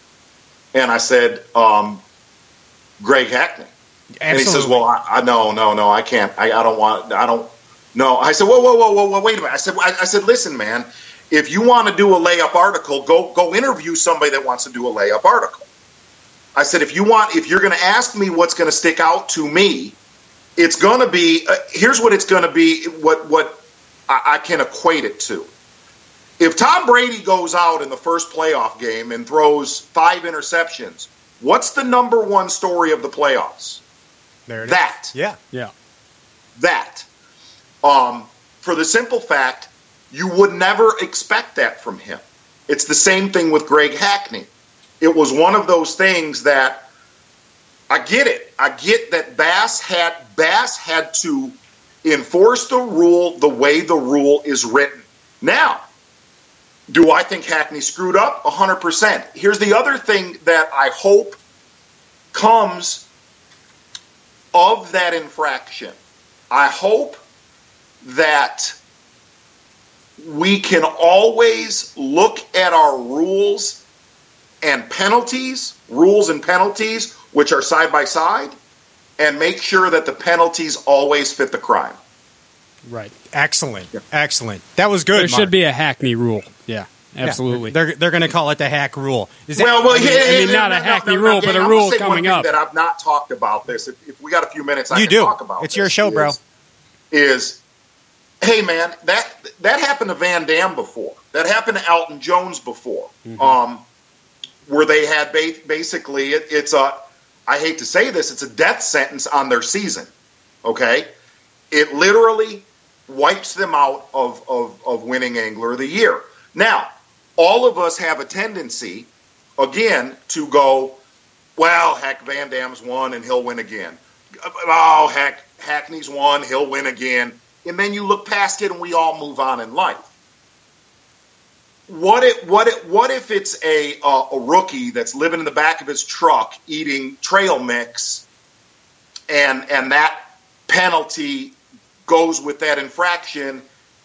And I said, um, "Greg Hackney." And he says, "Well, I, I no, no, no, I can't. I, I don't want. I don't. No." I said, "Whoa, whoa, whoa, whoa, whoa! Wait a minute." I said, I, "I said, listen, man. If you want to do a layup article, go go interview somebody that wants to do a layup article." I said, if you want, if you're going to ask me what's going to stick out to me, it's going to be. Uh, here's what it's going to be. What what I, I can equate it to. If Tom Brady goes out in the first playoff game and throws five interceptions, what's the number one story of the playoffs? There it is. That Yeah. Yeah. that. Um, for the simple fact, you would never expect that from him. It's the same thing with Greg Hackney. It was one of those things that I get it. I get that Bass had Bass had to enforce the rule the way the rule is written. Now, do I think Hackney screwed up? 100%. Here's the other thing that I hope comes of that infraction. I hope that we can always look at our rules and penalties, rules and penalties, which are side by side, and make sure that the penalties always fit the crime. Right. Excellent. Excellent. That was good. There Mark. should be a Hackney rule. Yeah. Yeah, Absolutely. they're they're going to call it the hack rule. Is that, Well, well, I mean- yeah, I mean, yeah, not no, a no, no, rule, no, but a I'm rule say one coming thing up. That I've not talked about this. If, if we got a few minutes, I You can do. talk about. It's your show, bro. is- Is hey man, that that happened to VanDam before. That happened to Alton Jones before. Mm-hmm. Um, where they had ba- basically it, it's a I hate to say this, it's a death sentence on their season. Okay, it literally wipes them out of of, of winning Angler of the Year. Now, all of us have a tendency, again, to go, well, heck, VanDam's won and he'll win again. Oh, heck, Hackney's won, he'll win again. And then you look past it and we all move on in life. What if what if what if it's a uh, a rookie that's living in the back of his truck eating trail mix, and and that penalty goes with that infraction,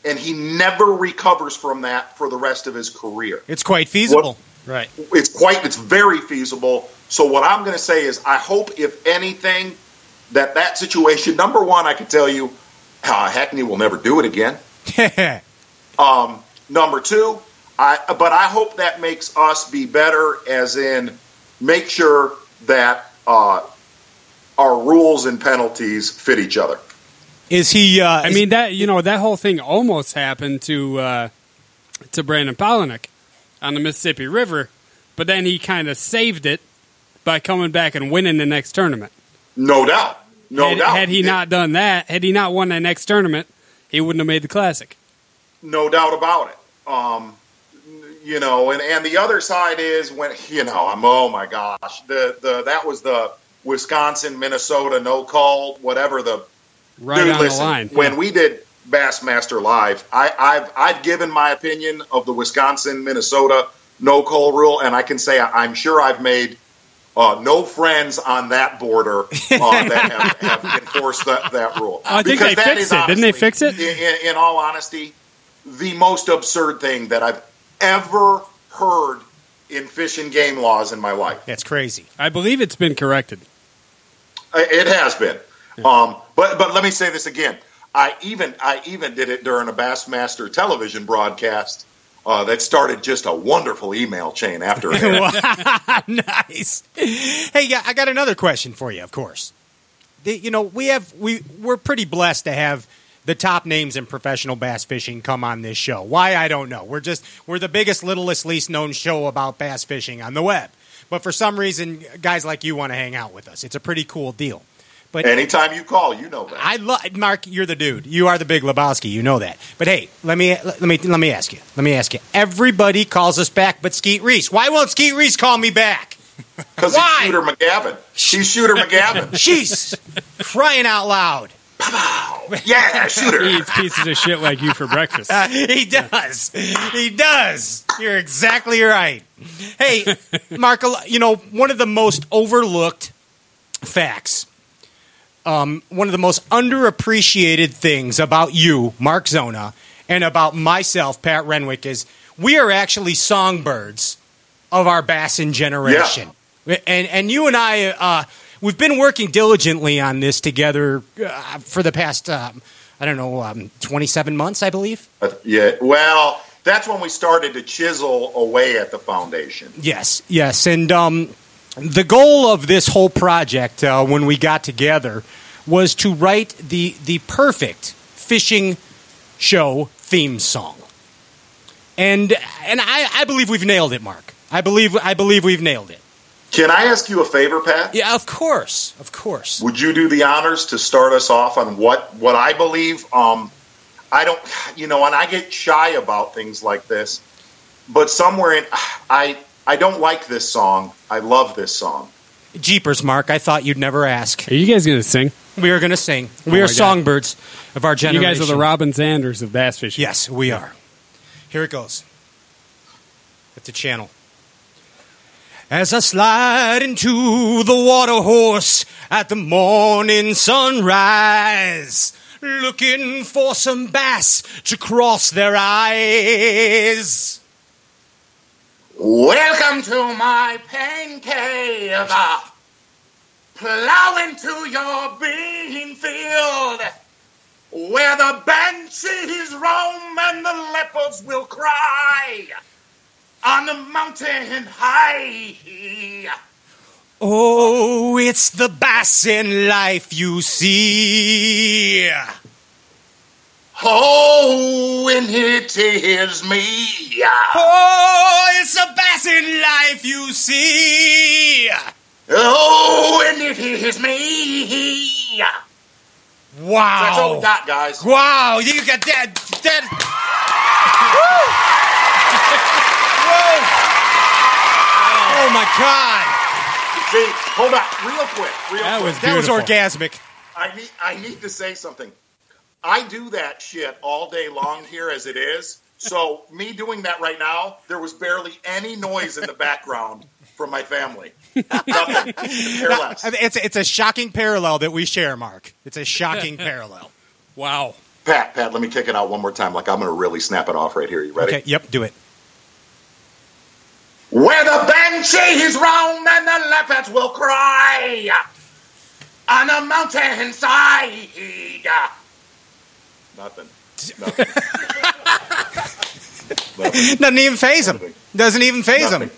and he never recovers from that for the rest of his career it's quite feasible. Right. it's quite it's very feasible so what i'm going to say is i hope if anything that that situation number one i can tell you uh, hackney will never do it again um, number two i but i hope that makes us be better as in make sure that uh, our rules and penalties fit each other is he? Uh, I mean that you know that whole thing almost happened to uh, to Brandon Palaniuk on the Mississippi River, but then he kind of saved it by coming back and winning the next tournament. no doubt no had, doubt had he not done that, had he not won that next tournament, he wouldn't have made the classic. no doubt about it. Um, you know, and, and the other side is when you know, I'm oh my gosh, the the that was the Wisconsin Minnesota no call whatever the Right dude. on listen, the line. when we did Bassmaster Live, I, I've I've given my opinion of the Wisconsin Minnesota no call rule, and I can say I, I'm sure I've made. Uh, no friends on that border uh, that have, have enforced that, that rule. I think Because they that fixed is it. Didn't they fix it? In, in, in all honesty, the most absurd thing that I've ever heard in fish and game laws in my life. that's crazy. I believe it's been corrected. It has been. Um, but but let me say this again. I even I even did it during a Bassmaster television broadcast uh, that started just a wonderful email chain after it. nice. Hey, I got another question for you. Of course, the, you know we have we we're pretty blessed to have the top names in professional bass fishing come on this show. Why I don't know. We're just we're the biggest, littlest, least known show about bass fishing on the web. But for some reason, guys like you want to hang out with us. It's a pretty cool deal. But Anytime you call, you know that. I love Mark. You're the dude. You are the big Lebowski. You know that. But hey, let me let me let me ask you. Let me ask you. Everybody calls us back, but Skeet Reese. Why won't Skeet Reese call me back? Because Why? he's Shooter McGavin. She's Shooter McGavin. She's crying out loud. Yeah, Shooter. He eats pieces of shit like you for breakfast. Uh, he does. He does. You're exactly right. Hey, Mark. You know one of the most overlooked facts. Um, one of the most underappreciated things about you, Mark Zona, and about myself, Pat Renwick, is we are actually songbirds of our Bassin generation. And and you and I, uh, we've been working diligently on this together uh, for the past, um, I don't know, um, 27 months, I believe. Uh, yeah. Well, that's when we started to chisel away at the foundation. Yes, yes, and um, the goal of this whole project uh, when we got together was to write the the perfect fishing show theme song. And and I, I believe we've nailed it, Mark. I believe I believe we've nailed it. Can I ask you a favor, Pat? Yeah, of course, of course. Would you do the honors to start us off on what what I believe? Um, I don't, you know, and I get shy about things like this, but somewhere in I I don't like this song. I love this song. Jeepers, Mark! I thought you'd never ask. Are you guys going to sing? We are going to sing. Oh we my are God. songbirds of our generation. You guys are the Robin Sanders of bass fishing. Yes, we are. Here it goes. At the channel. As I slide into the water horse at the morning sunrise, looking for some bass to cross their eyes. Welcome to my pain cave. Uh, Plow into your bean field where the banshees roam and the leopards will cry on the mountain high. Oh, it's the bass in life you see. Oh, and it is me. Oh, it's the bass in life you see. Oh, and it is me. Wow. That's all we got, guys. Wow, you got that. That. Whoa. Oh my God. See, hold on, real quick, real That quick. was That was orgasmic. I need I need to say something. I do that shit all day long here as it is. So me doing that right now, there was barely any noise in the background from my family. Nothing. Care. It's, it's a shocking parallel that we share, Mark. It's a shocking parallel. Wow. Pat, Pat, let me kick it out one more time. Like I'm going to really snap it off right here. You ready? Okay, yep, do it. Where the banshees roam and the leopards will cry on the mountainside. Nothing. Nothing. Nothing. Doesn't even phase him. Doesn't even phase him.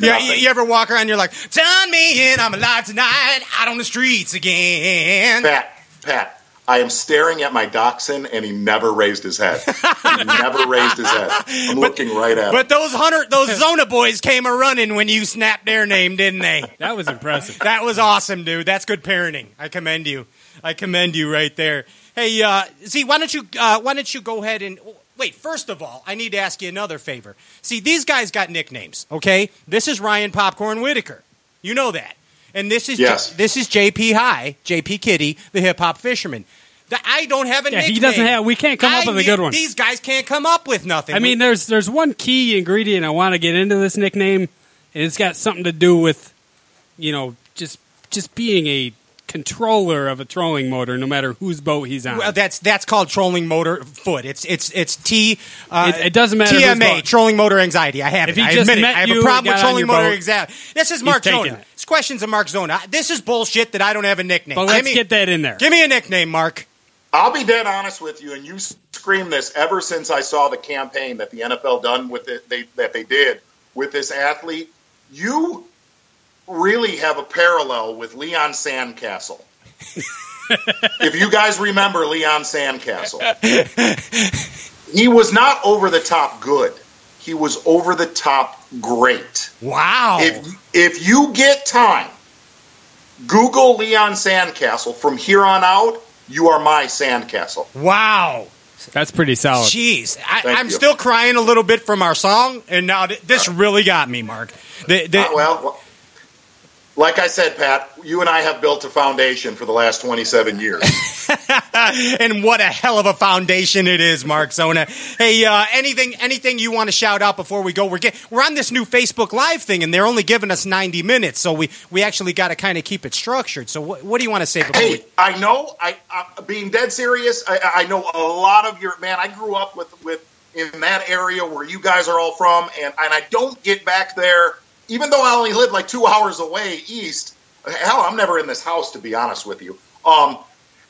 Yeah, you, you ever walk around? You're like, "Turn me in, I'm alive tonight, out on the streets again." Pat, Pat, I am staring at my dachshund and he never raised his head. he never raised his head. I'm looking right at him. But those hunter, those Zona boys came a running when you snapped their name, didn't they? That was impressive. That was awesome, dude. That's good parenting. I commend you. I commend you right there. Hey, uh, see, why don't you uh, why don't you go ahead and wait? First of all, I need to ask you another favor. See, these guys got nicknames. Okay, this is Ryan Popcorn Whitaker. You know that, and this is Yes. this is JP High, JP Kitty, the hip hop fisherman. Th- I don't have a Yeah, nickname. he doesn't have- we can't come up with a good one. These guys can't come up with nothing. I mean, there's there's one key ingredient I want to get into this nickname, and it's got something to do with, you know, just just being a controller of a trolling motor, no matter whose boat he's on. Well, that's that's called trolling motor foot. It's it's it's T. Uh, It- it doesn't matter TMA, trolling motor anxiety. I have If it. he I just admit it. I have a problem with trolling motor anxiety. This is Mark Zona. it. It's questions of Mark Zona. This is bullshit that I don't have a nickname. but let's me, get that in there. Give me a nickname, Mark. I'll be dead honest with you, and you scream this ever since I saw the campaign that the NFL done with it. They that they did with this athlete. You really have a parallel with Leon Sandcastle. if you guys remember Leon Sandcastle, he was not over the top good. He was over the top great. Wow. If if you get time, Google Leon Sandcastle. From here on out, you are my Sandcastle. wow. That's pretty solid. Jeez, I, I'm you. still crying a little bit from our song, and now th- this really got me, Mark. The, the, Uh, well, like I said, Pat, you and I have built a foundation for the last 27 years. and what a hell of a foundation it is, Mark Zona. Hey, uh, anything anything you want to shout out before we go? We're get, we're on this new Facebook Live thing, and they're only giving us ninety minutes, so we we actually got to kind of keep it structured. So, what, what do you want to say before hey, we? I know. I, I being dead serious. I, I know a lot of your man. I grew up with with in that area where you guys are all from, and and I don't get back there. Even though I only live like two hours away east. Hell, I'm never in this house to be honest with you. Um,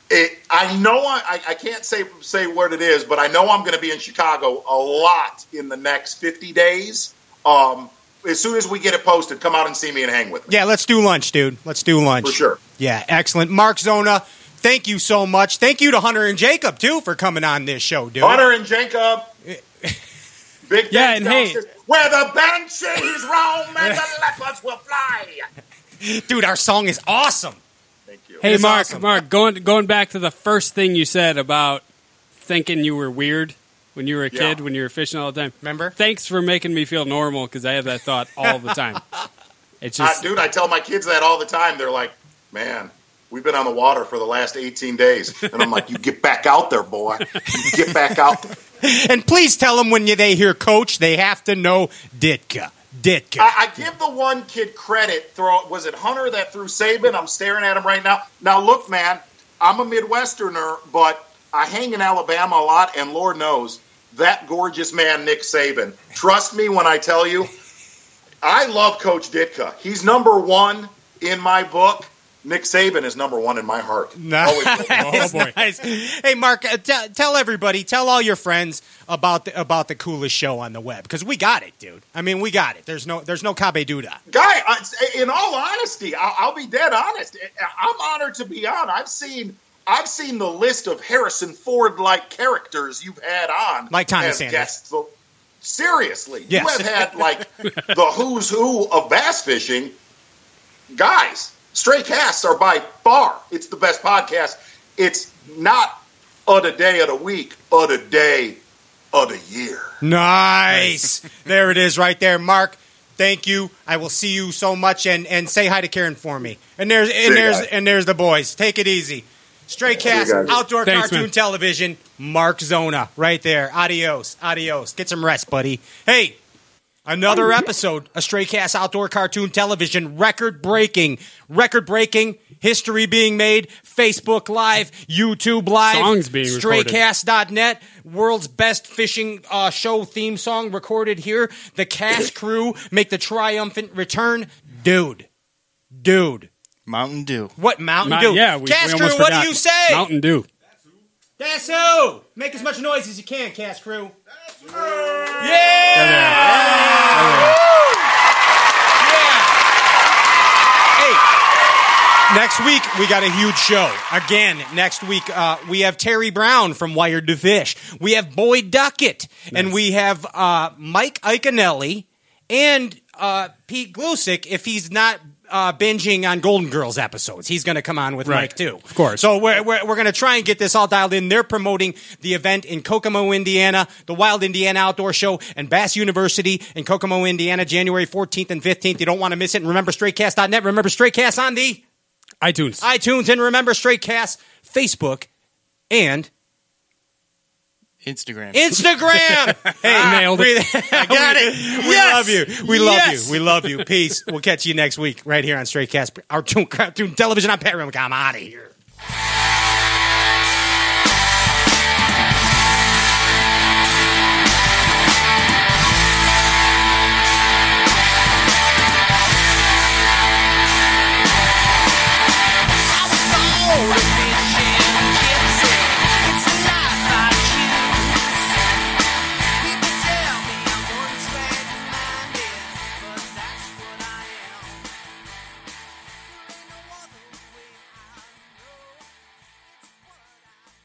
it, I know I, I can't say say what it is, but I know I'm going to be in Chicago a lot in the next 50 days. Um, as soon as we get it posted, come out and see me and hang with me Yeah, let's do lunch, dude. Let's do lunch. for sure. Yeah, excellent. Mark Zona, thank you so much. Thank you to Hunter and Jacob, too, for coming on this show, dude. Hunter and Jacob. Big Yeah, things and hey- downstairs. where the banshees roam and the leopards will fly. Dude, our song is awesome. Thank you. Hey, It's Mark, awesome. Mark, going going back to the first thing you said about thinking you were weird when you were a Yeah. kid, when you were fishing all the time. Remember? Thanks for making me feel normal because I have that thought all the time. It's Uh, just dude, I tell my kids that all the time. They're like, man, we've been on the water for the last 18 days. And I'm like, you get back out there, boy. You get back out there. And please tell them when you, they hear coach, they have to know Ditka. Ditka. I, I give the one kid credit. Throw was it Hunter that threw Saban? I'm staring at him right now. Now look, man, I'm a Midwesterner, but I hang in Alabama a lot, and Lord knows that gorgeous man Nick Saban. Trust me when I tell you, I love Coach Ditka. He's number one in my book. Nick Saban is number one in my heart. Always. Nice, Oh, boy. nice. Hey, Mark, uh, t- tell everybody, tell all your friends about the, about the coolest show on the web because we got it, dude. I mean, we got it. There's no there's no Cabe Duda. Guy, I- in all honesty, I'll, I'll be dead honest. I'm honored to be on. I've seen I've seen the list of Harrison Ford like characters you've had on, Like Tommy as Sanders. guests. Seriously, Yes. you have had like the who's who of bass fishing. Guys, Stray Casts are by far it's the best podcast. It's not of the day of the week, of the day of the year. Nice. there it is, right there, Mark. Thank you. I will see you so much, and, and say hi to Karen for me. And there's and you there's guys. and there's the boys. Take it easy. Stray cast, outdoor Thanks, cartoon man. television. Mark Zona, right there. Adios, adios. Get some rest, buddy. Hey, another episode of Stray Cast Outdoor Cartoon Television. Record breaking, record breaking. History being made. Facebook Live, YouTube Live, Songs being recorded. StrayCast.net. World's best fishing uh, show theme song recorded here. The cast crew make the triumphant return. Dude, dude, Mountain Dew. what Mountain Mount- Dew? yeah, we, cast we crew, almost what forgot. do you say? Mountain Dew. That's who. Make as much noise as you can, cast crew. Yeah. Yeah. Hey, next week we got a huge show. Again, next week uh, we have Terry Brown from Wired2Fish. We have Boyd Duckett, and we have uh, Mike Iaconelli and uh, Pete Gluszek. If he's not uh, binging on Golden Girls episodes, he's going to come on with Right. Mike too. Of course. So we're, we're, we're going to try and get this all dialed in. They're promoting the event in Kokomo, Indiana, the Wild Indiana Outdoor Show, and Bass University in Kokomo, Indiana, January 14th and 15th. You don't want to miss it. And remember StrayCast.net. Remember StrayCast on the iTunes. iTunes. And remember StrayCast Facebook and Instagram. Instagram. hey, ah, Nailed it. I got it. We Yes. love you. We love Yes. you. We love you. Peace. We'll catch you next week right here on StrayCast, our cartoon television. I'm Pat I'm out of here.